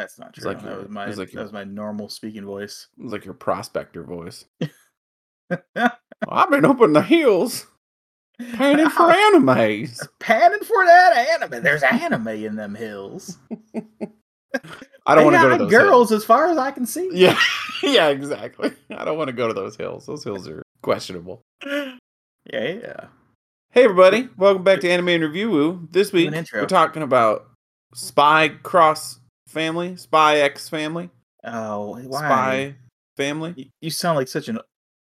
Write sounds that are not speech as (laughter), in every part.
That's not true. like that your- was my like that your- was my normal speaking voice. It was like your prospector voice. (laughs) I've been up in the hills, panning for (laughs) animes. Panning for that anime. There's anime in them hills. (laughs) I don't want to go to those girls Hills. as far as I can see. Yeah, yeah, exactly. I don't want to go to those hills. Those hills are questionable. Yeah, yeah. Hey, everybody! Welcome back to Anime and Review. Woo. This week an we're talking about Spy Cross Family, Spy X Family, Oh, why? Spy Family, You, sound like such an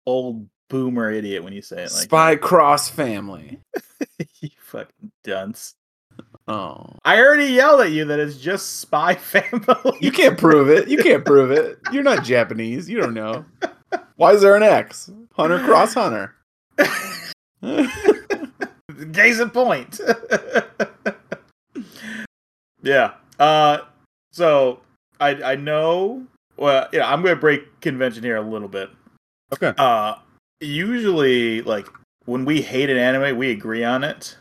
old boomer idiot when you say it like Spy Cross Family. (laughs) you fucking dunce. Oh, I already yelled at you that it's just Spy (laughs) Family. you can't prove it. You can't prove it. You're not Japanese. You don't know. Why is there an X? Hunter Cross Hunter. (laughs) Case in point. yeah. Uh so I I know well yeah, I'm gonna break convention here a little bit. okay. Uh usually like when we hate an anime, we agree on it.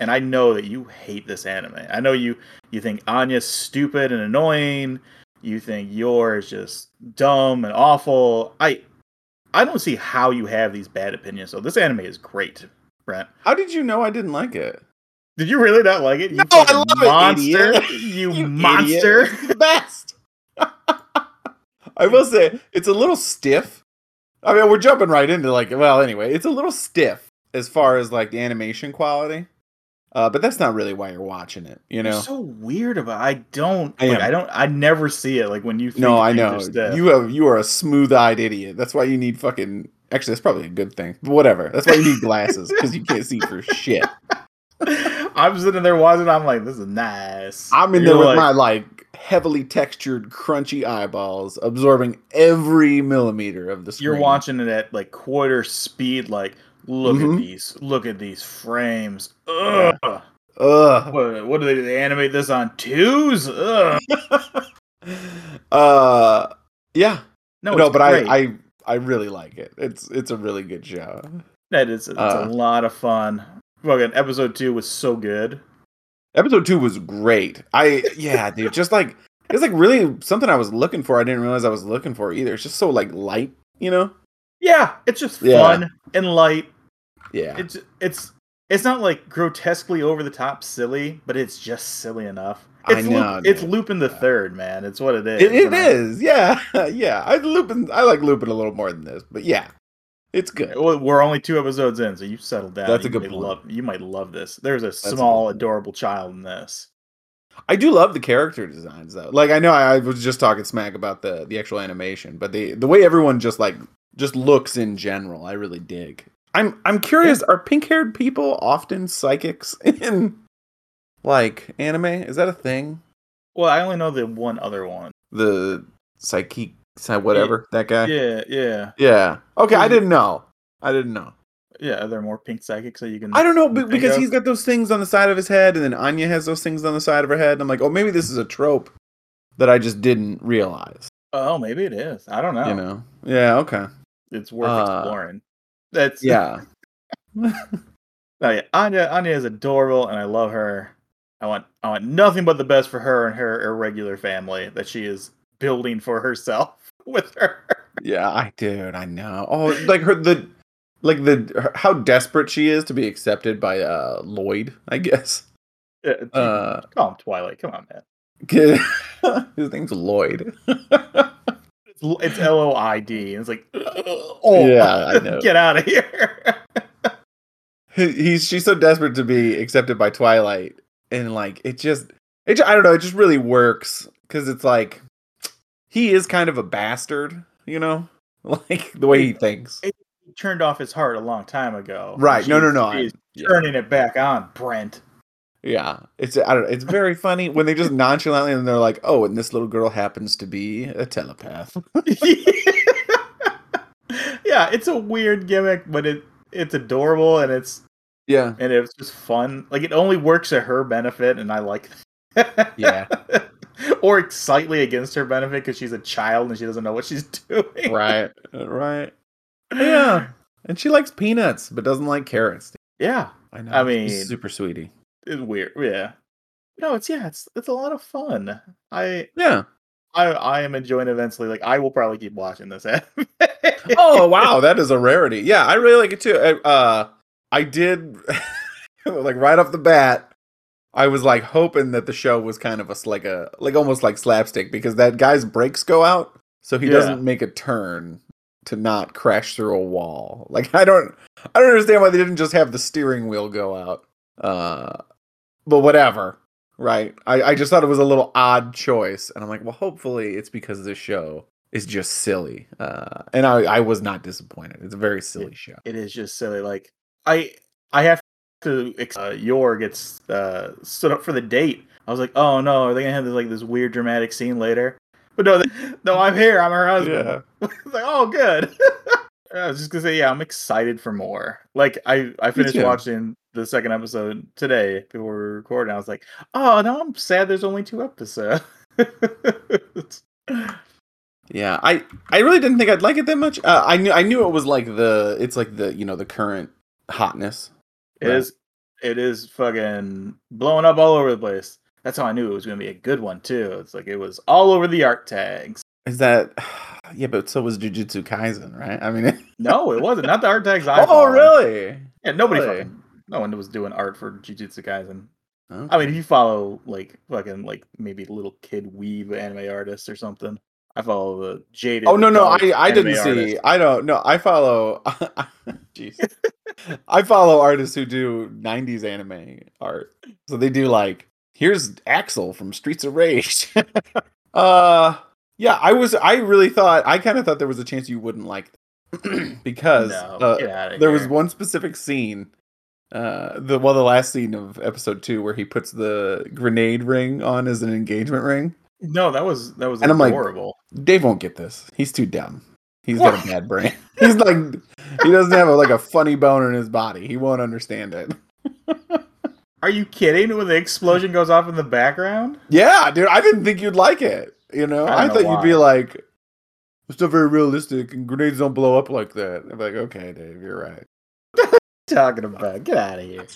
And I know that you hate this anime. I know you you think Anya's stupid and annoying. You think Yor's just dumb and awful. I I don't see how you have these bad opinions. So this anime is great, Brent. How did you know I didn't like it? Did you really not like it? You No, I love it, monster. idiot. (laughs) You, You monster. idiot. (laughs) Best. (laughs) I will say it's a little stiff. I mean, we're jumping right into like, well, anyway, it's a little stiff as far as like the animation quality. Uh, but that's not really why you're watching it, you You're know. so weird about. I don't. I like. I don't. I never see it. Like when you. Think no, I know you have you are a smooth-eyed idiot. That's why you need fucking. Actually, that's probably a good thing. But whatever. That's why you need glasses because you can't see for shit. I'm sitting there watching. I'm like, this is nice. I'm in You're there with like, my like heavily textured, crunchy eyeballs, absorbing every millimeter of the screen. You're watching it at like quarter speed. Like, look Mhm. at these. Look at these frames. Ugh. Ugh. What, what do they, do they animate this on twos? Ugh. (laughs) uh, yeah. No, No, but great. I, I, I really like it. It's, it's a really good show. that is it's uh, a lot of fun. Fucking episode two was so good. Episode two was great. I, yeah, dude, just like it's like really something I was looking for. I didn't realize I was looking for either. It's just so like light, you know? Yeah, it's just Yeah. fun and light. Yeah. It's it's it's not like grotesquely over the top silly, but it's just silly enough. I It's know, Loop, it's. Lupin the Third, man. It's what it is. It, it I- is, yeah, (laughs) yeah. I Lupin, I like Lupin a little more than this, but yeah, it's good. Well, we're only two episodes in, so you've settled down. That's a good point. Love, you might love this. There's a a small, point. adorable child in this. I do love the character designs though. Like I know I, I was just talking smack about the the actual animation, but the the way everyone just like just looks in general, I really dig. I'm I'm curious, are pink haired people often psychics (laughs) in like anime? Is that a thing? Well, I only know the one other one. The psychic psy- whatever that guy. Yeah, yeah, Yeah. Okay, I didn't know. I didn't know. yeah. Are there more pink psychics that you can? I don't know think because of? he's got those things on the side of his head, and then Anya has those things on the side of her head. And I'm like, oh, maybe this is a trope that I just didn't realize. Oh, maybe it is. I don't know. You know? Yeah. Okay. It's worth Uh, exploring. That's Yeah. (laughs) Oh yeah, Anya Anya is adorable, and I love her. I want I want nothing but the best for her and her irregular family that she is building for herself (laughs) with her. yeah. I dude. I know. Oh, like her the like the her, how desperate she is to be accepted by uh Lloyd. I guess. Yeah, Uh, call him Twilight. Come on, man. (laughs) his name's Lloyd. It's, it's L O I D, it's like, (laughs) oh Yeah, I know. get out of here. He- he's she's so desperate to be accepted by Twilight, and like it just it I don't know it just really works because it's like he is kind of a bastard, you know, (laughs) like the way he thinks. He turned off his heart a long time ago. Right? No, no, no. She's yeah. turning it back on, Brent. Yeah, it's I don't know. It's very funny when they just nonchalantly and they're like, "Oh, and this little girl happens to be a telepath." (laughs) (laughs) yeah, it's a weird gimmick, but it it's adorable and it's Yeah, and it's just fun. Like it only works at her benefit, and I like. Yeah. (laughs) or slightly against her benefit because she's a child and she doesn't know what she's (laughs) doing. right, right. (sighs) Yeah, and she likes peanuts but doesn't like carrots. Yeah, I know. I She's mean- super sweetie. it's weird. Yeah. No, it's yeah, it's it's a lot of fun. I Yeah, I I am enjoying it immensely. Like I will probably keep watching this. (laughs) oh wow, that is a rarity. Yeah, I really like it too. I- Uh, I did like right off the bat. I was like hoping that the show was kind of a like a like almost like slapstick because that guy's brakes go out, so he Yeah. doesn't make a turn to not crash through a wall. (laughs) Like I don't I don't understand why they didn't just have the steering wheel go out. Uh, but whatever. Right. I, I just thought it was a little odd choice. And I'm like, well, hopefully it's because this show is just silly. Uh, and I, I was not disappointed. It's a very silly show. it is just silly. Like I I have to. ex- Uh, Yor gets uh, stood up for the date. I was like, oh no, are they gonna have this like this weird dramatic scene later? But no, they, no, I'm here. I'm her husband. (laughs) it's like, oh, good. (laughs) I was just gonna say, yeah, I'm excited for more. Like, I I finished watching the second episode today before we were recording. I was like, oh, now I'm sad. There's only two episodes. (laughs) Yeah. I, I really didn't think I'd like it that much. Uh, I knew I knew it was like the it's like the you know the current hotness. It Right. is it is fucking blowing up all over the place. That's how I knew it was gonna be a good one too. It's like it was all over the art tags. Is that (sighs) yeah? But so was Jujutsu Kaisen, right? I mean, (laughs) No, it wasn't. Not the art tags I oh really? Yeah, nobody Really? fucking no one was doing art for Jujutsu Kaisen. Okay. I mean, if you follow like fucking like maybe little kid weave anime artists or something. I follow the jaded. Oh no no I I didn't see artists. I don't no I follow (laughs) jeez. I follow artists who do 90s anime art. So they do like here's Axel from Streets of Rage. (laughs) Uh yeah I was I really thought I kind of thought there was a chance you wouldn't like (clears throat) because No, uh, there was one specific scene uh the well the last scene of episode 2 where he puts the grenade ring on as an engagement ring No, that was that was And I'm like, adorable. Dave won't get this. He's too dumb. He's What? got a bad brain. (laughs) He's like he doesn't have a, like a funny bone in his body. He won't understand it. (laughs) Are you kidding? When the explosion goes off in the background? Yeah, dude, I didn't think you'd like it. You know, I I, know thought you'd be like, it's not very realistic, and grenades don't blow up like that. I'm like, okay, Dave, you're right. (laughs) talking about? Get out of here.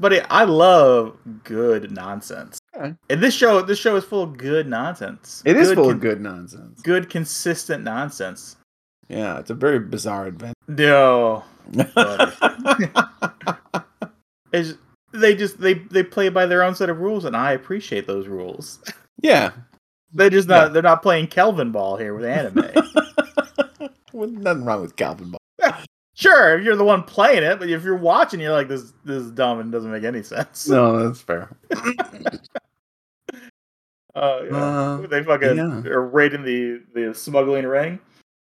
But I love good nonsense. Okay. And this show, this show is full of good nonsense. It is Good full con- of good nonsense. good, consistent nonsense. Yeah, it's a very bizarre adventure. No, (laughs) it's, they just they they play by their own set of rules, and I appreciate those rules. yeah, They're just not Yeah. they're not playing Calvin Ball here with anime. (laughs) well, nothing wrong with Calvin Ball. (laughs) sure, if you're the one playing it, but if you're watching, you're like this this is dumb and doesn't make any sense. No, that's fair. Uh, (laughs) yeah. Uh, they fucking yeah. are raiding the the smuggling ring.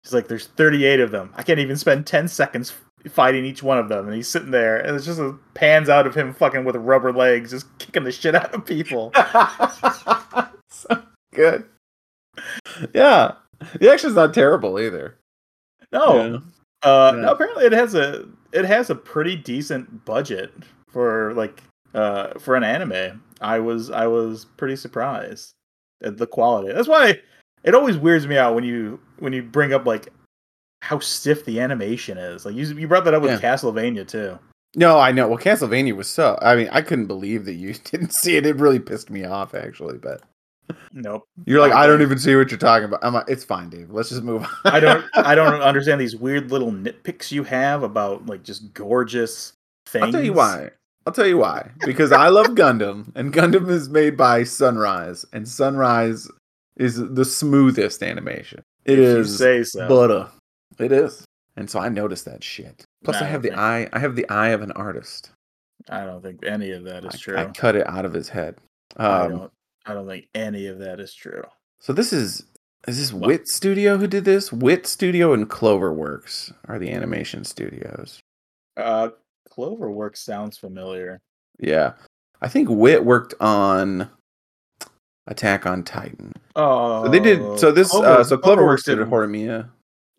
He's like, "There's 38 of them. I can't even spend 10 seconds fighting each one of them." And he's sitting there, and it's just a pans out of him fucking with rubber legs, just kicking the shit out of people. (laughs) (laughs) so good. Yeah, the action's not terrible either. No, Yeah. Uh, Yeah. no, apparently it has a it has a pretty decent budget for like uh for an anime. I was I was pretty surprised at the quality. That's why it always weirds me out when you when you bring up like how stiff the animation is. Like you you brought that up with Castlevania too. No, I know. Well, Castlevania was so. I mean, I couldn't believe that you (laughs) didn't see it. It really pissed me off, actually. But Nope. you're like, I don't even see what you're talking about. I'm like, it's fine, Dave. Let's just move on. I don't (laughs) I don't understand these weird little nitpicks you have about like just gorgeous things. I'll tell you why. I'll tell you why. Because I love (laughs) Gundam, and Gundam is made by Sunrise, and Sunrise is the smoothest animation. It If you is say so. butter. It is. And so I noticed that shit. Plus, Nah, I have the eye. I have the eye of an artist. I don't think any of that is I, true. I cut it out of his head. I Um, don't I don't think any of that is true. so this is is this What? Wit Studio who did this? Wit Studio and Cloverworks are the animation studios. Uh, Cloverworks sounds familiar. Yeah, I think Wit worked on Attack on Titan. Oh, So they did. So this. Clover- uh, so Cloverworks did did. Horimiya.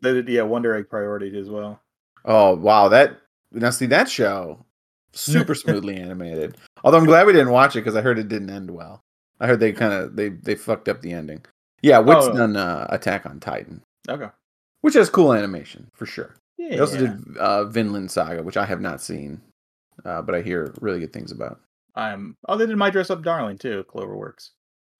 They did, yeah, Wonder Egg Priority as well. Oh wow, that now see that show super (laughs) smoothly animated. Although I'm glad we didn't watch it because I heard it didn't end well. I heard they kind of they they fucked up the ending. Yeah, Wit's Oh. done uh, Attack on Titan, Okay. which has cool animation for sure. Yeah. They also did uh, Vinland Saga, which I have not seen, uh, but I hear really good things about. I'm. Oh, they did My Dress Up Darling too. Cloverworks.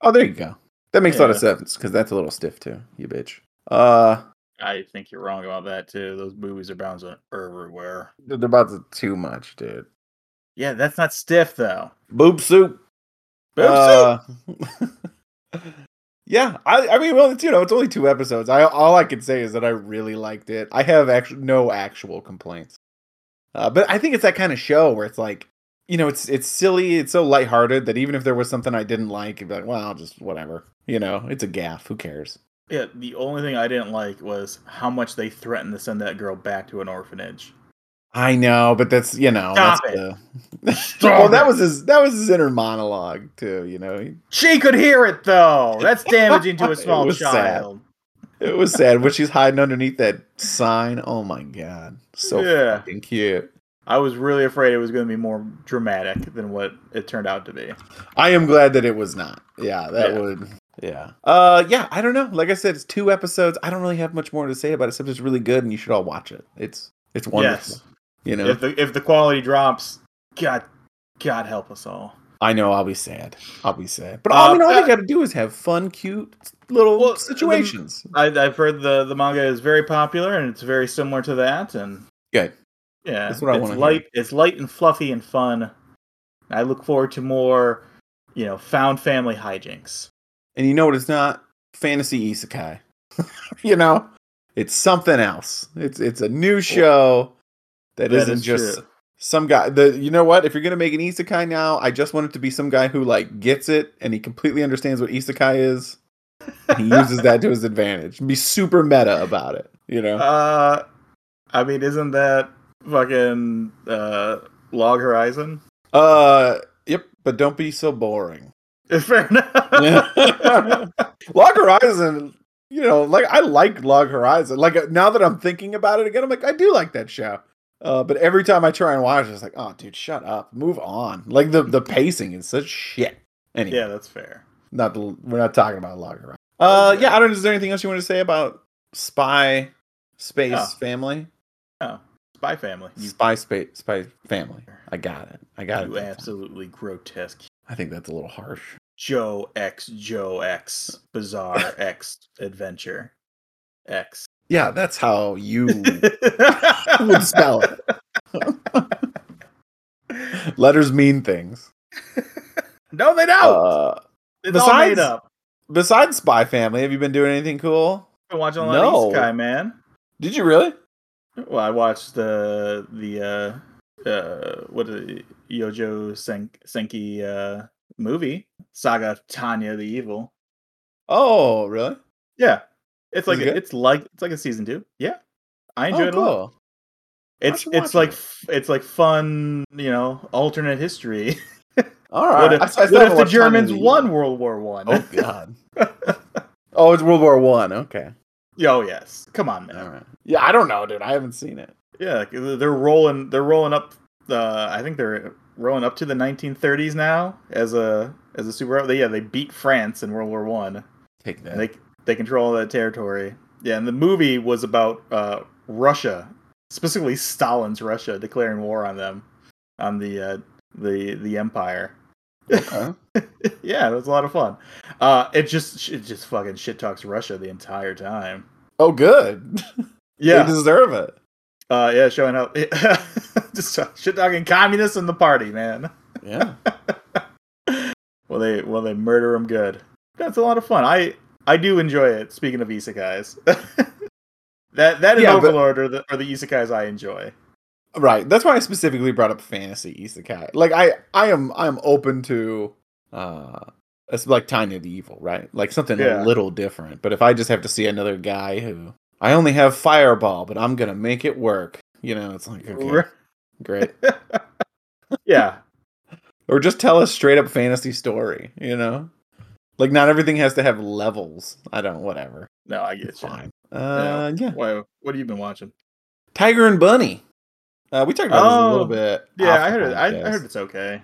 Oh, there you go. That makes a lot of sense because that's a little stiff too. You bitch. Uh, I think you're wrong about that too. Those movies are bouncing everywhere. they're about to too much, dude. Yeah, that's not stiff though. Boob soup. Uh, (laughs) yeah, I, I mean, well, it's you know, it's only two episodes. I all I can say is that I really liked it. I have actually no actual complaints, uh, but I think it's that kind of show where it's like, you know, it's it's silly, it's so lighthearted that even if there was something I didn't like, it'd be like, well, just whatever. You know, it's a gaff. Who cares? Yeah, the only thing I didn't like was how much they threatened to send that girl back to an orphanage. I know, but that's you know, Stop that's it. the. (laughs) Well, that was his. That was his inner monologue too. You know, He- She could hear it though. That's damaging to a (laughs) small was sad. child. it was sad when she's hiding underneath that sign. Oh my god, so Yeah. fucking cute. I was really afraid it was going to be more dramatic than what it turned out to be. I am glad that it was not. Yeah, that Yeah. would. Yeah. Uh, yeah. I don't know. Like I said, it's two episodes. I don't really have much more to say about it except it's really good, and you should all watch it. It's it's wonderful. Yes. You know, If the if the quality drops, God, God help us all. I know I'll be sad. I'll be sad. But Uh, I mean, all uh, you got to do is have fun, cute little Well, the- situations. I, I've heard the the manga is very popular and it's very similar to that. And Good. yeah, That's what I hear. light. It's light and fluffy and fun. I look forward to more, you know, found family hijinks. And you know what? It's not fantasy isekai. (laughs) you know, it's something else. It's it's a new show that That isn't is just true. some guy. The you know what? If you're gonna make an isekai now, I just want it to be some guy who like gets it and he completely understands what isekai is. And he uses that to his (laughs) advantage. And be super meta about it. You know. Uh, I mean, isn't that fucking uh, Log Horizon? Uh, yep. But don't be so boring. (laughs) Fair enough. (laughs) Log Horizon, you know, like I like Log Horizon. Like now that I'm thinking about it again, I'm like, I do like that show. Uh, but every time I try and watch it, it's like, oh, dude, shut up, move on. Like the the pacing is such shit. Anyway, yeah, that's fair. not the, we're not talking about Log Horizon. Uh, Okay. yeah, I don't. Is there anything else you want to say about Spy Space No. Family? Oh, Spy Family. You, Spy Space Spy Family. I got it. I got you it. absolutely grotesque. I think that's a little harsh. Joe X Joe X Bizarre (laughs) X Adventure X. Yeah, that's how you (laughs) would spell it. Letters mean things. no, they don't. Uh, it's all made besides- up. besides Spy Family, have you been doing anything cool? Been watching a lot no. of Isekai, man. Did you really? Well, I watched the the uh uh what it, Yojo Sen- Senki uh movie Saga Tanya the Evil. Oh, really? Yeah, it's like it a, it's like it's like a season two. Yeah, I enjoy oh, it a lot. It's it's like it. f- it's like fun, you know, alternate history. (laughs) All right. what if, I- I what if the Germans won World War One? Oh (laughs) God. oh, it's World War One. Okay. oh yes, come on, man. All right. Yeah, I don't know, dude. I haven't seen it. Yeah, they're rolling. They're rolling up. Uh, I think they're rolling up to the 1930s now as a as a super. They, yeah, they beat France in World War One. Take that. And they they control all that territory. Yeah, and the movie was about uh, Russia, specifically Stalin's Russia, declaring war on them, on the uh, the the empire. okay. (laughs) yeah, it was a lot of fun. Uh, it just it just fucking shit talks Russia the entire time. Oh, good. (laughs) Yeah, they deserve it. uh, yeah, showing up, (laughs) just shit talking communists in the party, man. Yeah. Well, they well they murder them good. That's a lot of fun. I I do enjoy it. Speaking of isekais, (laughs) that that and Yeah, but- Overlord are the are the isekais I enjoy. Right. That's why I specifically brought up fantasy isekai. Like I I am I am open to uh it's like Tanya the Evil, right? Like something Yeah. a little different. But if I just have to see another guy who I only have fireball, but I'm gonna make it work, you know, it's like okay, great. (laughs) yeah, (laughs) Or just tell a straight up fantasy story, you know? Like not everything has to have levels. I don't whatever. no, I get It's you. fine. Uh yeah. Why, what have you been watching? Tiger and Bunny. Uh, we talked about this a little Oh, bit. Yeah, I heard it. I, I heard it's okay.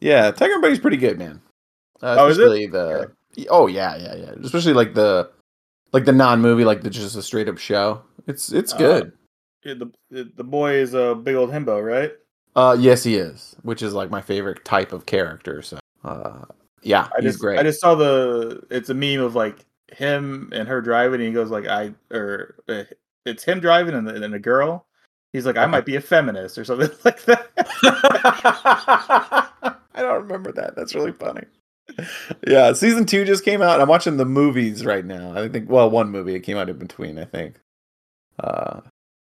Yeah, Tiger and Bunny's pretty good, man. Uh, Oh, is it? especially the oh yeah, yeah, yeah. Especially like the like the non movie, like the just a straight up show. It's it's Uh, good. Yeah, the the the boy is a big old himbo, right? Uh, yes, he is, which is like my favorite type of character. So, uh, Yeah, I he's just great. I just saw the it's a meme of like him and her driving, and he goes like I or uh, it's him driving and, and a girl. He's like I might be a feminist or something (laughs) like that. (laughs) I don't remember that. That's really funny. Yeah, season two just came out. I'm watching the movies right now. I think well, one movie it came out in between. I think. Uh,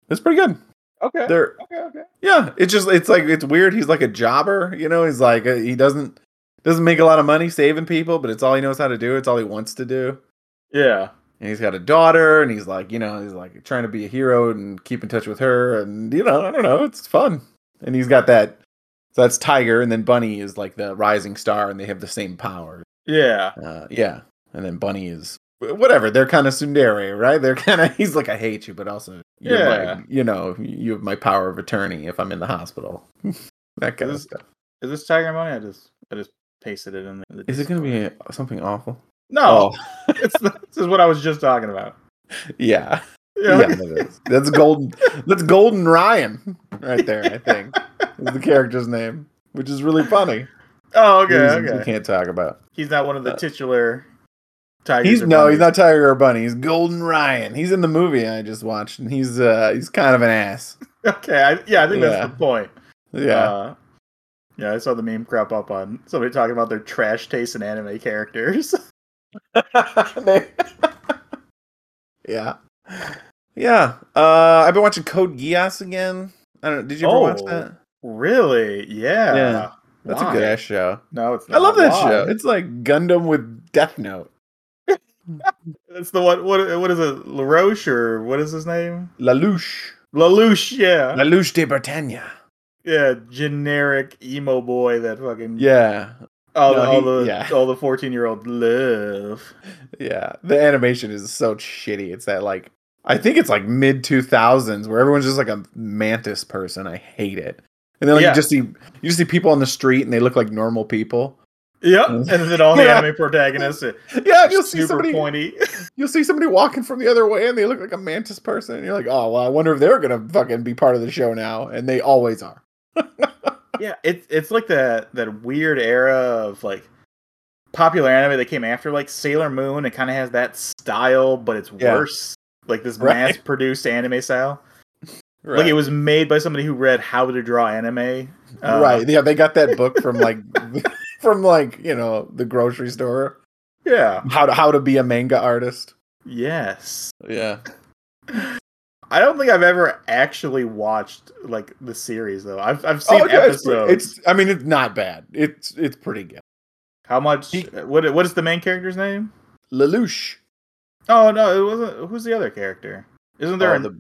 it's pretty good. okay. They're Okay. Okay. yeah. It's just it's like it's weird. He's like a jobber. You know, he's like uh, he doesn't doesn't make a lot of money saving people, but it's all he knows how to do. It's all he wants to do. Yeah. And he's got a daughter, and he's like, you know, he's like trying to be a hero and keep in touch with her, and you know, I don't know, it's fun. And he's got that. So that's Tiger, and then Bunny is like the rising star, and they have the same power. Yeah. Uh, yeah, and then Bunny is whatever. They're kind of tsundere, right? They're kind of. (laughs) He's like, I hate you, but also, you're Yeah. my, you know, you have my power of attorney if I'm in the hospital. (laughs) that kind of Is- stuff. Is this Tiger Money? I just I just pasted it in the. Is it going to be something awful? No, Oh, (laughs) it's this is what I was just talking about. yeah. (laughs) Yeah. Yeah, that is. That's golden. That's Golden Ryan right there. I think is the character's name, which is really funny. Oh, okay. Reasons We can't talk about. He's not one of the Uh, titular tigers. He's no, he's not Tiger or Bunny. He's Golden Ryan. He's in the movie I just watched, and he's uh he's kind of an ass. (laughs) Okay. I, yeah, I think Yeah. that's the point. Yeah, Uh, yeah, I saw the meme crop up on somebody talking about their trash taste in anime characters. (laughs) (laughs) Yeah, yeah. Uh, I've been watching Code Geass again. I don't. know. Did you ever watch Oh, that? really? Yeah. Yeah. That's Why? a good ass show. No, it's not. I love that Why? show. It's like Gundam with Death Note. (laughs) It's the one. What? What is it? LaRoche or what is his name? Lelouch. Lelouch. Yeah. Lelouch de Bretagne. Yeah. Generic emo boy that fucking. Yeah, All, No, the, all he- the yeah. all the fourteen year old love. yeah. The animation is so shitty. It's that like I think it's like mid two thousands where everyone's just like a mantis person. I hate it. And then like Yeah. you just see you just see people on the street and they look like normal people. Yep. (laughs) And then all the anime protagonists. (laughs) Yeah, you'll see super somebody pointy. (laughs) you'll see somebody walking from the other way and they look like a mantis person and you're like, "Oh, well, I wonder if they're going to fucking be part of the show now." And they always are. Yeah, it's it's like that that weird era of like popular anime that came after like Sailor Moon. It kind of has that style, but it's Yeah. worse. Like this Right. mass produced anime style. Right. Like it was made by somebody who read How to Draw Anime. Uh, right. Yeah, they got that book from like (laughs) from like, you know, the grocery store. Yeah. How to how to be a manga artist. Yes. Yeah. (laughs) I don't think I've ever actually watched like the series though. I've I've seen Oh, yeah, episodes. it's I mean it's not bad. It's it's pretty good. How much? He- what what is the main character's name? Lelouch. Oh no, it wasn't. Who's the other character? Isn't there? Oh, an- the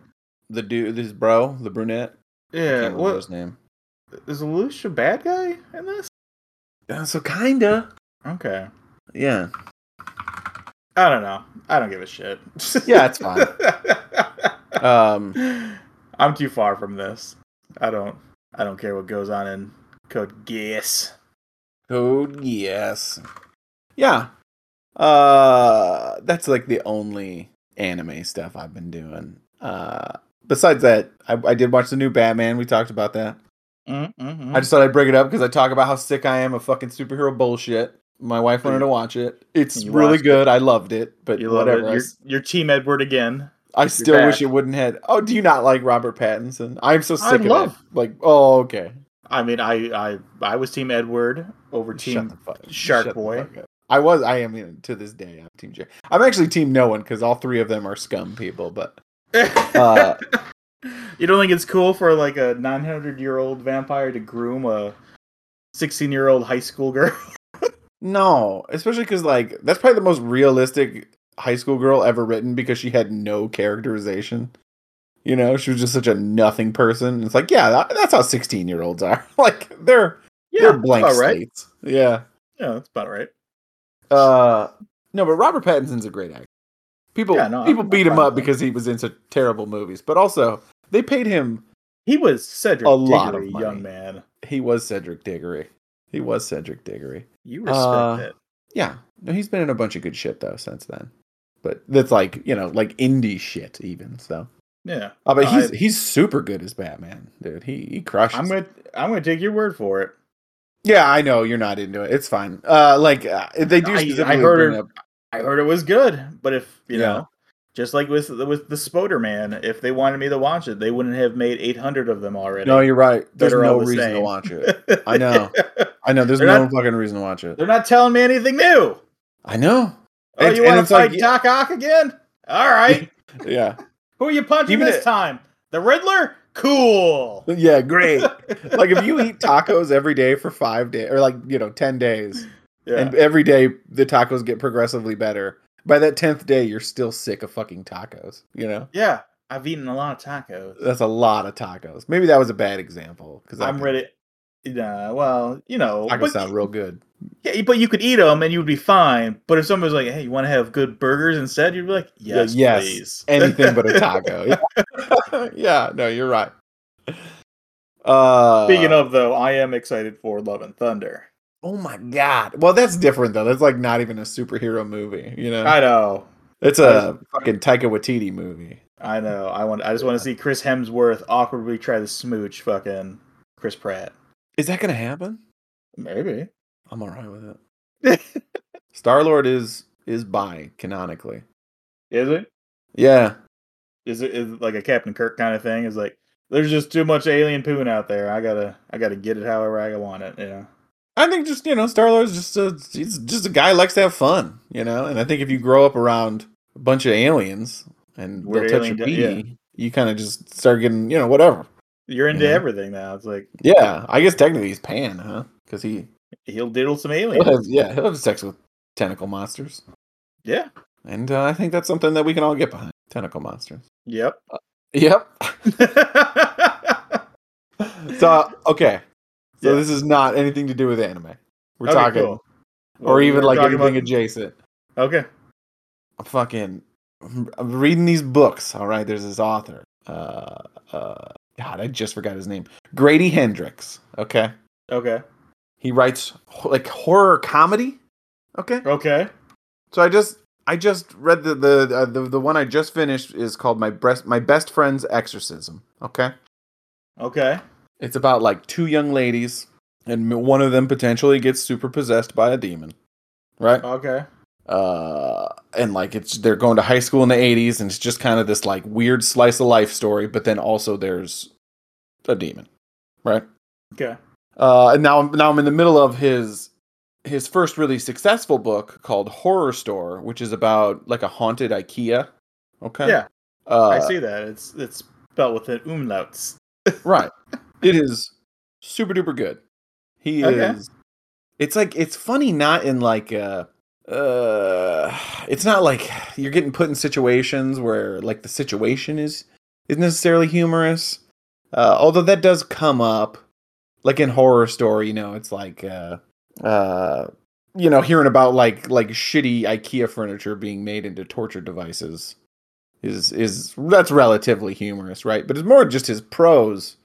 the dude this bro, the brunette. Yeah. can't What his name. is Lelouch a bad guy in this? Uh, so kinda. Okay. Yeah. I don't know. I don't give a shit. Yeah, it's fine. (laughs) Um (laughs) I'm too far from this. I don't. I don't care what goes on in Code Geass. Code yes. Yeah. Uh that's like the only anime stuff I've been doing. Uh besides that, I, I did watch the new Batman. We talked about that. Mm-hmm. I just thought I'd bring it up because I talk about how sick I am of fucking superhero bullshit. My wife wanted to watch it. It's You really good. I loved it, but you whatever. it. You're Team Edward again. I, still wish it wouldn't had. Oh, do you not like Robert Pattinson? I'm so I sick of love- it. Like, oh, okay. I mean, I I I was Team Edward over Team. Shark shut Boy. I was. I am to this day. I'm Team J. I'm actually Team No One because all three of them are scum people. But Uh, (laughs) you don't think it's cool for like a 900 year old vampire to groom a 16 year old high school girl? (laughs) no, especially because like that's probably the most realistic high school girl ever written because she had no characterization. You know, she was just such a nothing person. It's like, yeah, that, that's how 16 year olds are. (laughs) like they're they're blank all right. slates. Yeah. Yeah, that's about right. Uh, no, but Robert Pattinson's a great actor. People Yeah, no, people I'm- beat I'm him up because he was in such terrible movies, but also they paid him. He was Cedric A lot of money. young man. He was Cedric Diggory. He was Cedric Diggory. You respect Uh, it. Yeah, no, he's been in a bunch of good shit though since then. But that's like you know like indie shit even. So, Yeah. oh, but he's I- he's super good as Batman, dude. He he crushes. I'm gonna I'm gonna take your word for it. Yeah, I know you're not into it. It's fine. Uh, like uh, they do. I- I heard it- up- I heard it was good, but if you Yeah. know, just like with with the Spoder Man, if they wanted me to watch it, they wouldn't have made 800 of them already. No, you're right. There's no the reason to watch it. (laughs) I know. I know. There's They're no not- fucking reason to watch it. They're not telling me anything new. I know. Oh, you want to fight like- Doc Ock again? All right. (laughs) Yeah. Who are you punching Even this it- time? The Riddler? Cool. Yeah. Great. (laughs) like if you eat tacos every day for five days, or like you know ten days, Yeah. and every day the tacos get progressively better. By that tenth day, you're still sick of fucking tacos. You know. yeah. I've eaten a lot of tacos. That's a lot of tacos. Maybe that was a bad example because I'm ready. Nah, well, you know, I but, sound real good. yeah, but you could eat them and you would be fine. But if someone was like, "Hey, you want to have good burgers instead?" You'd be like, Yeah, "Yes, yes. please." (laughs) Anything but a taco. Yeah. (laughs) yeah. No, you're right. Uh, Speaking of though, I am excited for Love and Thunder. oh my god. Well, that's different though. That's like not even a superhero movie. You know, I know, it's a fucking Taika Waititi movie. I know. I want. I just want to see Chris Hemsworth awkwardly try to smooch fucking Chris Pratt. Is that gonna happen? Maybe. I'm alright with it. (laughs) Star Lord is is bi canonically. Is it? Yeah. Is it is it like a Captain Kirk kind of thing? Is like there's just too much alien poon out there. I gotta I gotta get it however I want it. Yeah. I think just you know, Star Lord's just a he's just a guy who likes to have fun, you know. And I think if you grow up around a bunch of aliens and We're they'll touch your alien pee, de- yeah. you kind of just start getting you know whatever. You're into Yeah. everything now. It's like Yeah, I guess technically he's pan, huh? Because he he'll diddle some he'll aliens. have, yeah he'll have sex with tentacle monsters, Yeah. and uh, I think that's something that we can all get behind. Tentacle monsters. Yep. Yep. (laughs) So okay, so Yeah. this is not anything to do with anime. We're Okay, talking, cool. or Well, even like anything about- adjacent. Okay. I'm fucking I'm reading these books. All right, there's this author. Uh, uh, God, I just forgot his name. Grady Hendrix. Okay, Okay. he writes like horror comedy. Okay, Okay. so I just I just read the the uh, the, the one I just finished is called my breast my best friend's exorcism. Okay, Okay. it's about like two young ladies, and one of them potentially gets super possessed by a demon. Right. Okay. Uh and like it's they're going to high school in the 80s and it's just kind of this like weird slice of life story but then also there's a demon right Okay. uh and now now i'm in the middle of his his first really successful book called Horrorstör which is about like a haunted ikea okay Yeah. uh, I see that. It's it's spelled with an umlauts. (laughs) right it is super duper good he Okay. is it's like it's funny not in like uh uh it's not like you're getting put in situations where like the situation is is necessarily humorous. Uh although that does come up like in horror story you know it's like uh uh you know hearing about like like shitty ikea furniture being made into torture devices is is that's relatively humorous right? But it's more just his prose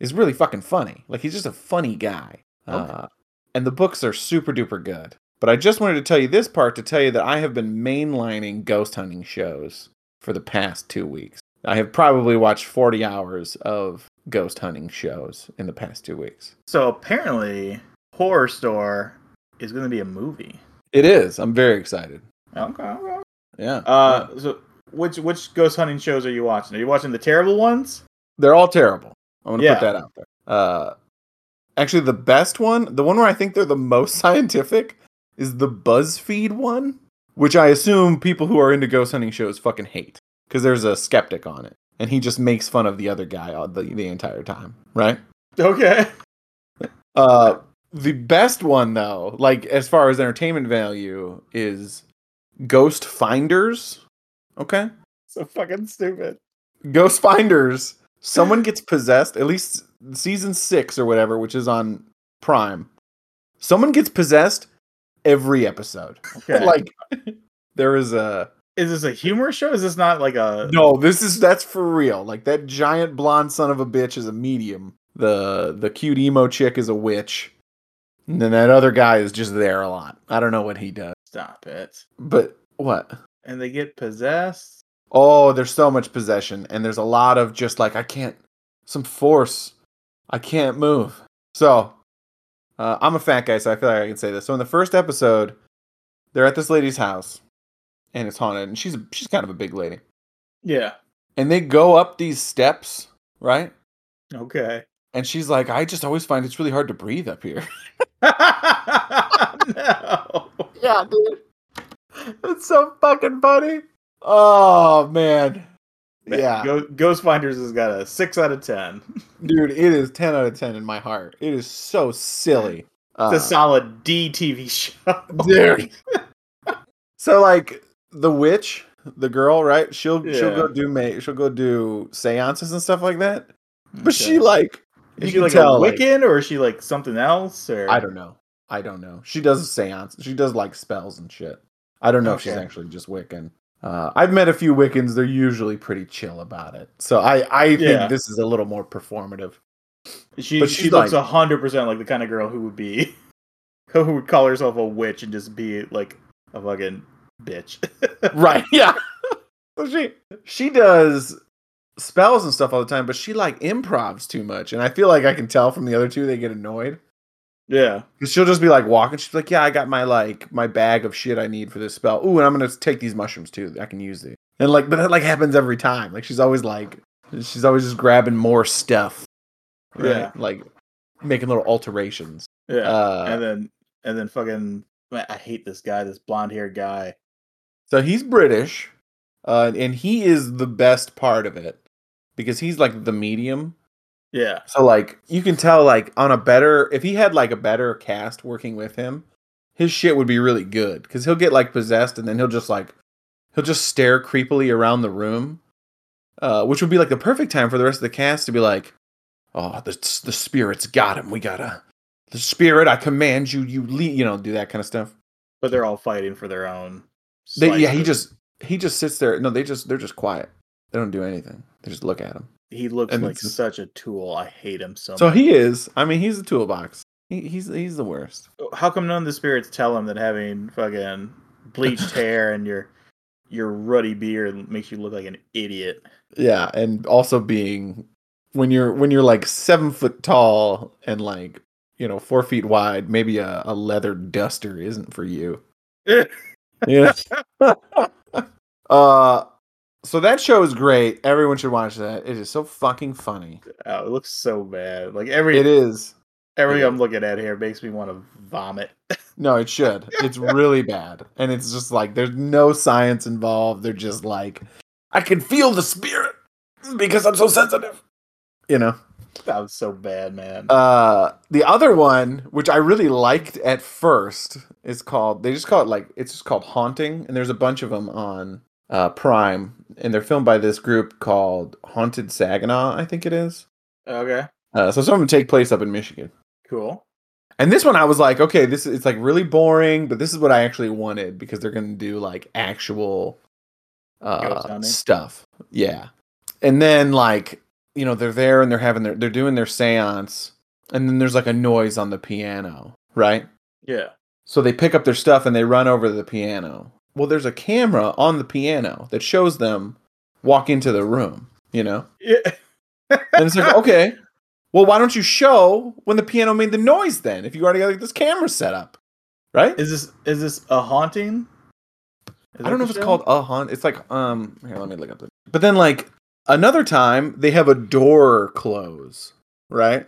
is really fucking funny. Like he's just a funny guy. Uh and the books are super duper good but i just wanted to tell you this part to tell you that i have been mainlining ghost hunting shows for the past two weeks i have probably watched 40 hours of ghost hunting shows in the past two weeks So apparently, Horrorstör is going to be a movie. it is i'm very excited Okay. okay. yeah Uh, so which which ghost hunting shows are you watching? Are you watching the terrible ones? They're all terrible. I'm gonna Yeah. put that out there. Uh, actually, the best one, the one where I think they're the most (laughs) scientific, is the BuzzFeed one, which I assume people who are into ghost hunting shows fucking hate because there's a skeptic on it, and he just makes fun of the other guy all the the entire time, right? Okay. Uh, the best one though, like as far as entertainment value, is Ghost Finders. Okay. So fucking stupid. Ghost Finders. Someone gets possessed, at least season six or whatever, which is on Prime. Someone gets possessed every episode. Okay. (laughs) like (laughs) there is a is this a humor show? Is this not like a no. This is that's for real. Like that giant blonde son of a bitch is a medium. The the cute emo chick is a witch, and then that other guy is just there a lot. I don't know what he does, Stop it. but what? And they get possessed. Oh, there's so much possession, and there's a lot of just like I can't, some force, I can't move. So, Uh, I'm a fat guy, so I feel like I can say this. So in the first episode, they're at this lady's house, and it's haunted, and she's she's kind of a big lady, Yeah. and they go up these steps, right? Okay. And she's like, I just always find it's really hard to breathe up here. (laughs) (laughs) no. Yeah, dude. It's so fucking funny. Oh man. Yeah. Go- Ghost Finders has got a six out of ten. (laughs) Dude, it is 10 out of 10 in my heart. It is so silly. Uh, It's a solid D TV show. (laughs) dude. so like the witch, the girl, right? She'll she'll go do ma- she'll go do seances and stuff like that. But Okay. she like is you she can like tell, a like- Wiccan or is she like something else? Or I don't know. I don't know. She does a seance. She does like spells and shit. I don't know if she's actually just Wiccan. Uh, I've met a few Wiccans. They're usually pretty chill about it. So I, I think Yeah. this is a little more performative. She But she looks hundred percent like the kind of girl who would be (laughs) who would call herself a witch and just be like a fucking bitch. (laughs) right. Yeah. so she she does spells and stuff all the time, but she like improvs too much. And I feel like I can tell from the other two they get annoyed. Yeah. Because she'll just be like walking. She's like, "Yeah, I got my like my bag of shit I need for this spell. Ooh, and I'm gonna take these mushrooms too. I can use these." And like, but that like happens every time. Like she's always like, she's always just grabbing more stuff. Right? Yeah. Like making little alterations. Yeah. Uh, and then and then fucking man, I hate this guy, this blonde haired guy. so he's British, uh, and he is the best part of it because he's like the medium. Yeah. So like you can tell like on a better if he had like a better cast working with him, his shit would be really good because he'll get like possessed and then he'll just like he'll just stare creepily around the room, uh, which would be like the perfect time for the rest of the cast to be like, "Oh, the the spirits got him. We gotta the spirit. I command you. You. You know, do that kind of stuff." But they're all fighting for their own. They, yeah, he just he just sits there. No, they just they're just quiet. They don't do anything. They just look at him. He looks and like such a tool. I hate him so, So much. he is. I mean, he's a toolbox. He, he's he's the worst. How come none of the spirits tell him that having fucking bleached (laughs) hair and your your ruddy beard makes you look like an idiot? Yeah, and also being when you're when you're like seven foot tall and like you know four feet wide, maybe a, a leather duster isn't for you. (laughs) Yeah. (laughs) uh, so that show is great. Everyone should watch that. It is so fucking funny. Oh, it looks so bad. Like every It is. everything I'm looking at here makes me want to vomit. (laughs) No, it should. It's really bad, and it's just like there's no science involved. They're just like, I can feel the spirit because I'm so sensitive. You know. That was so bad, man. Uh, the other one, which I really liked at first, is called. They just call it like it's just called Haunting, and there's a bunch of them on uh, Prime, and they're filmed by this group called Haunted Saginaw, I think it is. okay, Uh, so some of them take place up in Michigan. cool. And this one, I was like, okay, this it's like really boring, but this is what I actually wanted because they're gonna do like actual uh, stuff. Yeah, and then like you know they're there and they're having their they're doing their séance, and then there's like a noise on the piano, right? Yeah. So they pick up their stuff and they run over to the piano. Well, there's a camera on the piano that shows them walk into the room, you know, Yeah. and it's like okay. Well, why don't you show when the piano made the noise then? If you already got like, this camera set up, right? Is this is this a haunting? Is I don't know if it's called a haunt. It's like um. Here, let me look up the. But then like another time they have a door close, right?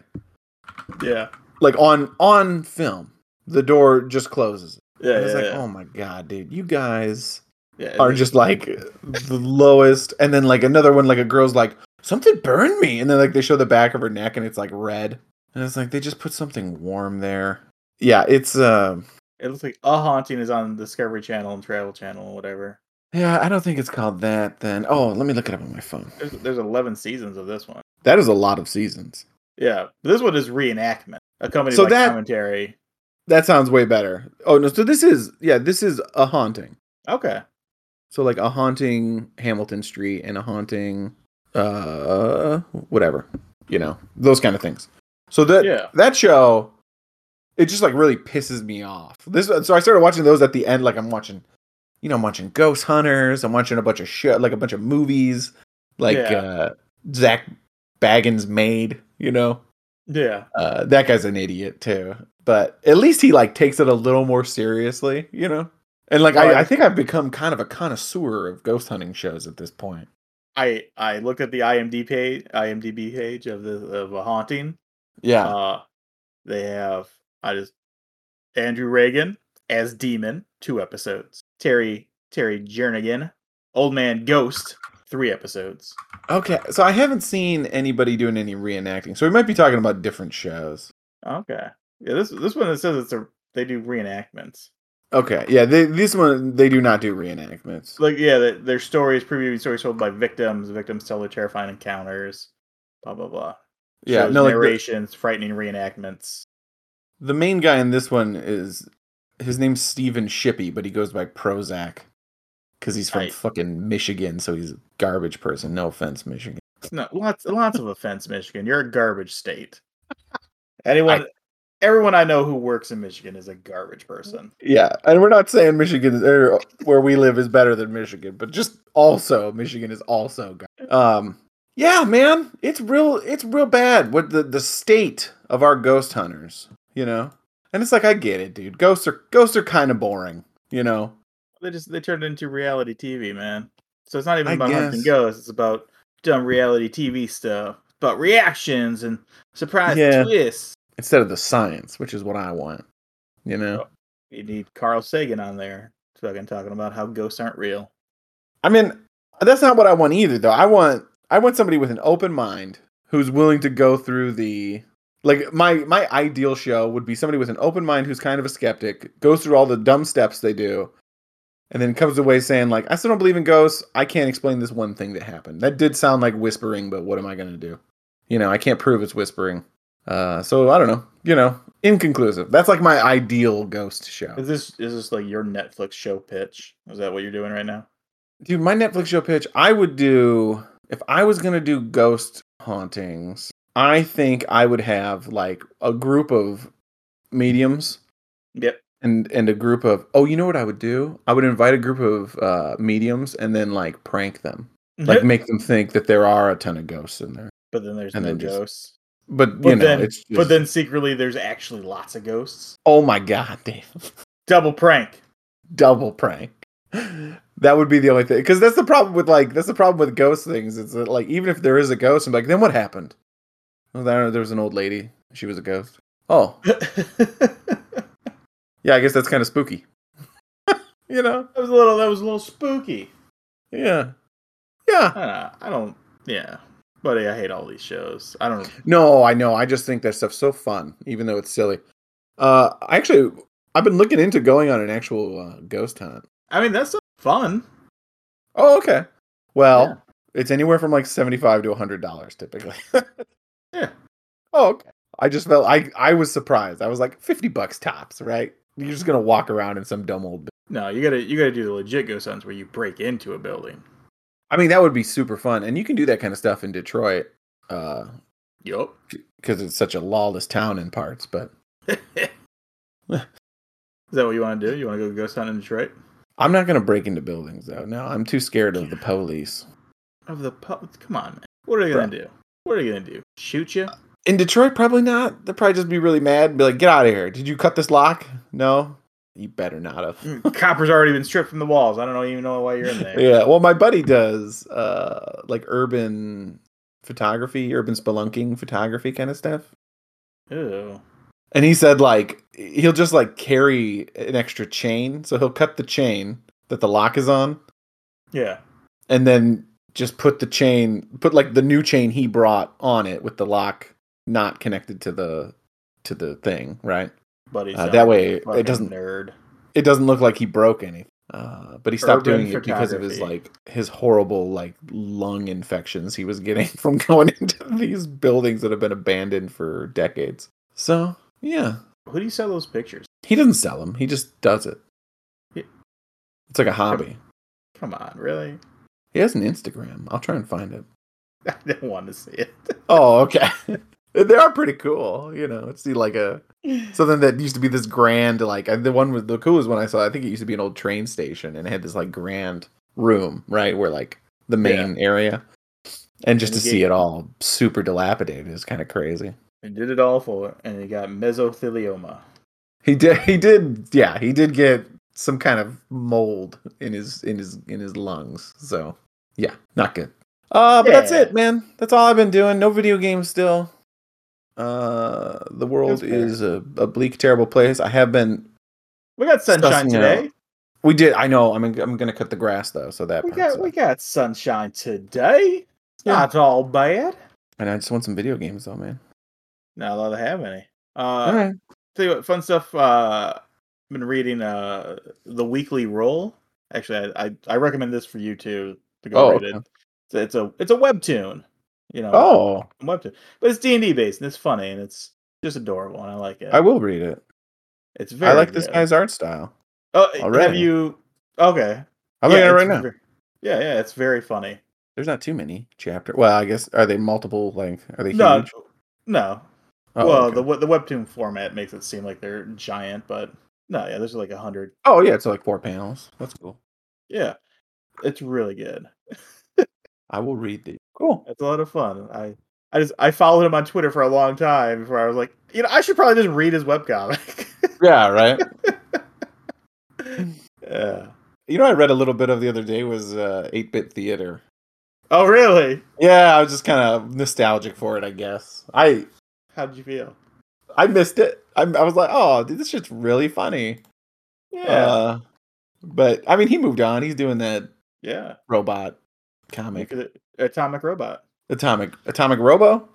Yeah. Like on on film, the door just closes. Yeah. And it's yeah, like, yeah. oh my god, dude, you guys yeah. are just like the lowest. And then like another one, like a girl's like something burned me, and then like they show the back of her neck and it's like red, and it's like they just put something warm there. Yeah, it's uh It looks like a haunting is on Discovery Channel and Travel Channel and whatever. yeah. I don't think it's called that. Then oh, let me look it up on my phone. There's, there's 11 seasons of this one. That is a lot of seasons. Yeah, this one is reenactment, accompanied So by that- commentary. That sounds way better. Oh no, so this is yeah, this is a haunting. Okay, So like a haunting Hamilton Street and a haunting uh whatever. You know, those kind of things. So that yeah, that show it just like really pisses me off. This so I started watching those at the end like I'm watching you know, I'm watching Ghost Hunters, I'm watching a bunch of shit like a bunch of movies like Yeah. uh Zak Bagans made, you know. Yeah. Uh, that guy's an idiot too. but at least he like takes it a little more seriously, you know. And like. I, I think I've become kind of a connoisseur of ghost hunting shows at this point. I I looked at the IMDb page, IMDb page of the of a haunting. Yeah, Uh, they have I just Andrew Reagan as Demon, two episodes. Terry Terry Jernigan, Old Man Ghost, three episodes. okay. So I haven't seen anybody doing any reenacting, so we might be talking about different shows. Okay, yeah. This this one it says it's a they do reenactments. Okay, yeah, they, this one they do not do reenactments. Like yeah, the, their stories, previous stories told by victims. Victims tell their terrifying encounters. Blah blah blah. Yeah, Shows no, like the, narrations, frightening reenactments. the main guy in this one is his name's Steven Shippey, but he goes by Prozac because he's from Right. fucking Michigan, so he's a garbage person. No offense, Michigan. No, lots lots of offense, Michigan. You're a garbage state. (laughs) Anyone, everyone I know who works in Michigan is a garbage person. Yeah, and we're not saying Michigan or where we live is better than Michigan, but just also Michigan is also gar- um yeah, man, it's real it's real bad what the the state of our ghost hunters, you know. And it's like I get it, dude. Ghosts are ghosts are kind of boring, you know. They just they turned it into reality TV, man. So it's not even I about hunting guess. ghosts. It's about dumb reality TV stuff, about reactions and surprise Yeah. twists. Instead of the science, which is what I want. You know. You need Carl Sagan on there, fucking talking about how ghosts aren't real. I mean, that's not what I want either, though. I want I want somebody with an open mind who's willing to go through the like my my ideal show would be somebody with an open mind who's kind of a skeptic, goes through all the dumb steps they do, and then comes away saying like, I still don't believe in ghosts. I can't explain this one thing that happened. That did sound like whispering, but what am I gonna do? You know, I can't prove it's whispering. Uh, so I don't know. You know, inconclusive. That's like my ideal ghost show. Is this is this like your Netflix show pitch? Is that what you're doing right now? Dude, my Netflix show pitch, I would do if I was gonna do ghost hauntings, I think I would have like a group of mediums Yep. And and a group of oh, you know what I would do? I would invite a group of uh mediums and then like prank them. Like make them think that there are a ton of ghosts in there. but then there's and no then just- ghosts. But, But you know, then, it's just, but then secretly there's actually lots of ghosts. oh my god, (laughs) Dave. Double prank. double prank. That would be the only thing, because that's the problem with like that's the problem with ghost things. It's that like even if there is a ghost, I'm like, then what happened? Well, there, there was an old lady. She was a ghost. Oh, (laughs) yeah. I guess that's kind of spooky. (laughs) you know? That was a little. That was a little spooky. Yeah. Yeah. I don't. I don't yeah, buddy. I hate all these shows. I don't. No, I know. I just think that stuff's so fun, even though it's silly. Uh, I actually, I've been looking into going on an actual uh, ghost hunt. I mean, that's fun. Oh, okay. Well, Yeah. it's anywhere from like seventy-five to hundred dollars typically. (laughs) Yeah. Oh, okay. I just felt I I was surprised. I was like fifty bucks tops, right? You're just gonna walk around in some dumb old. No, you gotta you gotta do the legit ghost hunts where you break into a building. I mean, that would be super fun, and you can do that kind of stuff in Detroit, uh, Yup. because it's such a lawless town in parts. But (laughs) Is that what you want to do? You want to go ghost hunt in Detroit? I'm not gonna break into buildings though. No, I'm too scared of the police. Of the pub? Come on, man. What are they gonna do? What are they gonna do? Shoot you? In Detroit, probably not. They'd probably just be really mad and be like, "Get out of here! Did you cut this lock? No, you better not have." Mm, Copper's already been stripped from the walls. I don't know, even know why you're in there. (laughs) Yeah, well, my buddy does uh like urban photography, urban spelunking photography kind of stuff. Ew. And he said like he'll just like carry an extra chain, so he'll cut the chain that the lock is on, Yeah. and then just put the chain, put like the new chain he brought on it with the lock not connected to the to the thing, right? Buddy. Uh, that way it doesn't- nerd. It doesn't look like he broke anything. Uh, but he stopped Urban doing it because of his like his horrible like lung infections he was getting (laughs) from going into these buildings that have been abandoned for decades. So yeah, Who do you sell those pictures? he doesn't sell them. He just does it. Yeah. It's like a hobby. Come on, really? He has an Instagram. I'll try and find it. (laughs) I didn't want to see it. Oh, okay. (laughs) they are pretty cool. You know, it's like a (laughs) something that used to be this grand like uh, the one with the coolest one I saw. I think it used to be an old train station and it had this like grand room right where like the main area. And just to And you see get- it all super dilapidated is kind of crazy. They did it all for, and he got mesothelioma. He did. He did. Yeah, he did get some kind of mold in his in his in his lungs. So yeah, not good. Uh, but that's it, man. That's all I've been doing. No video games still. Uh, the world is a, a bleak, terrible place. I have been. We got sunshine today. We did. I know. I'm. I'm gonna cut the grass though, so that. We got we got sunshine today. Yeah. Not all bad. And I just want some video games though, man. Not allowed to have any. Uh, all right. Tell you what, fun stuff. Uh, I've been reading uh the Weekly Roll. Actually, I I, I recommend this for you too to go Oh, read it. okay. It's, it's a it's a webtoon. You know, Oh, webtoon, but it's D and D based and it's funny and it's just adorable and I like it. I will read it. it's very. I like this guy's art style. Oh, eh, have already. you? Okay. I'm Yeah, looking at it right now. ver- Yeah, yeah, it's very funny. There's not too many chapter. Well, I guess are they multiple? Like, are they No, huge? no. Oh, well, okay. the the webtoon format makes it seem like they're giant, but no, yeah, there's like a hundred. oh yeah, it's like four panels. That's cool. Yeah, it's really good. (laughs) I will read these. Cool. It's a lot of fun. I I just I followed him on Twitter for a long time before I was like, you know, I should probably just read his webcomic. (laughs) Yeah, right. (laughs) yeah. you know, I read a little bit of the other day was uh, 8-bit theater. Oh, really? Yeah, I was just kind of nostalgic for it. I guess I How did you feel? I missed it. I, I was like, oh, dude, this shit's really funny. Yeah. Uh, but I mean, he moved on. He's doing that yeah. robot comic, Look at it. Atomic Robot. Atomic Atomic Robo.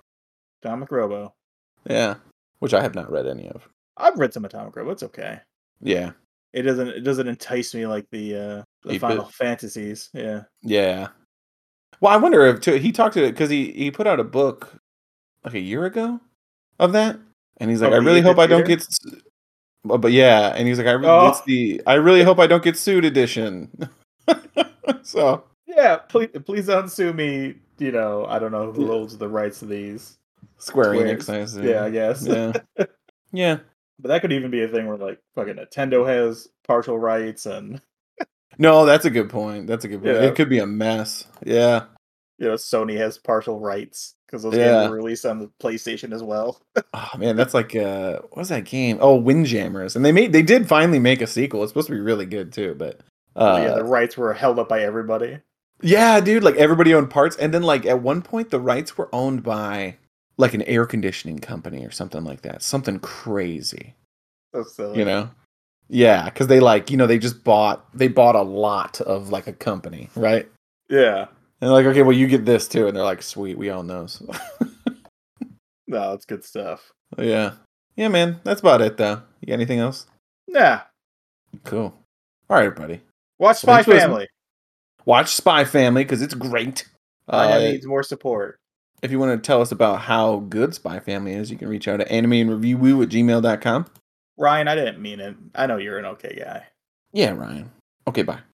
Atomic Robo. Yeah, which I have not read any of. I've read some Atomic Robo. It's okay. Yeah, It doesn't it doesn't entice me like the uh the 8-bit. Final Fantasies. Yeah. yeah. Well, I wonder if too, he talked to it because he he put out a book like a year ago of that, and he's like, Oh, I really hope I don't get. But, but yeah, and he's like, I re- Oh. the I really hope I don't get sued edition. (laughs) so Yeah, please please don't sue me. You know, I don't know who Yeah. holds the rights to these. Square Squares. Enix, I. Yeah, I guess. yeah, yeah. (laughs) But that could even be a thing where like fucking Nintendo has partial rights and (laughs) No, that's a good point. That's a good point. Yeah. It could be a mess. Yeah. you know Sony has partial rights because those Yeah. games were released on the PlayStation as well. (laughs) Oh man, that's like uh what was that game? Oh, Windjammers. And they made they did finally make a sequel. It's supposed to be really good too, but uh yeah, the rights were held up by everybody. Yeah, dude, like everybody owned parts and then like at one point the rights were owned by like an air conditioning company or something like that. Something crazy, So silly. you know? Yeah, cuz they like, you know, they just bought they bought a lot of like a company, right? Yeah. And like, "Okay, well you get this too." And they're like, "Sweet, we own those." (laughs) No, it's good stuff. yeah. Yeah, man. That's about it though. You got anything else? Yeah. Cool. All right, buddy. Watch Spy. Family. Watch Spy Family because it's great. Uh, needs more support. if you want to tell us about how good Spy Family is, you can reach out at anime and review at gmail.com. Ryan, I didn't mean it. I know you're an okay guy. Yeah, Ryan. Okay, bye.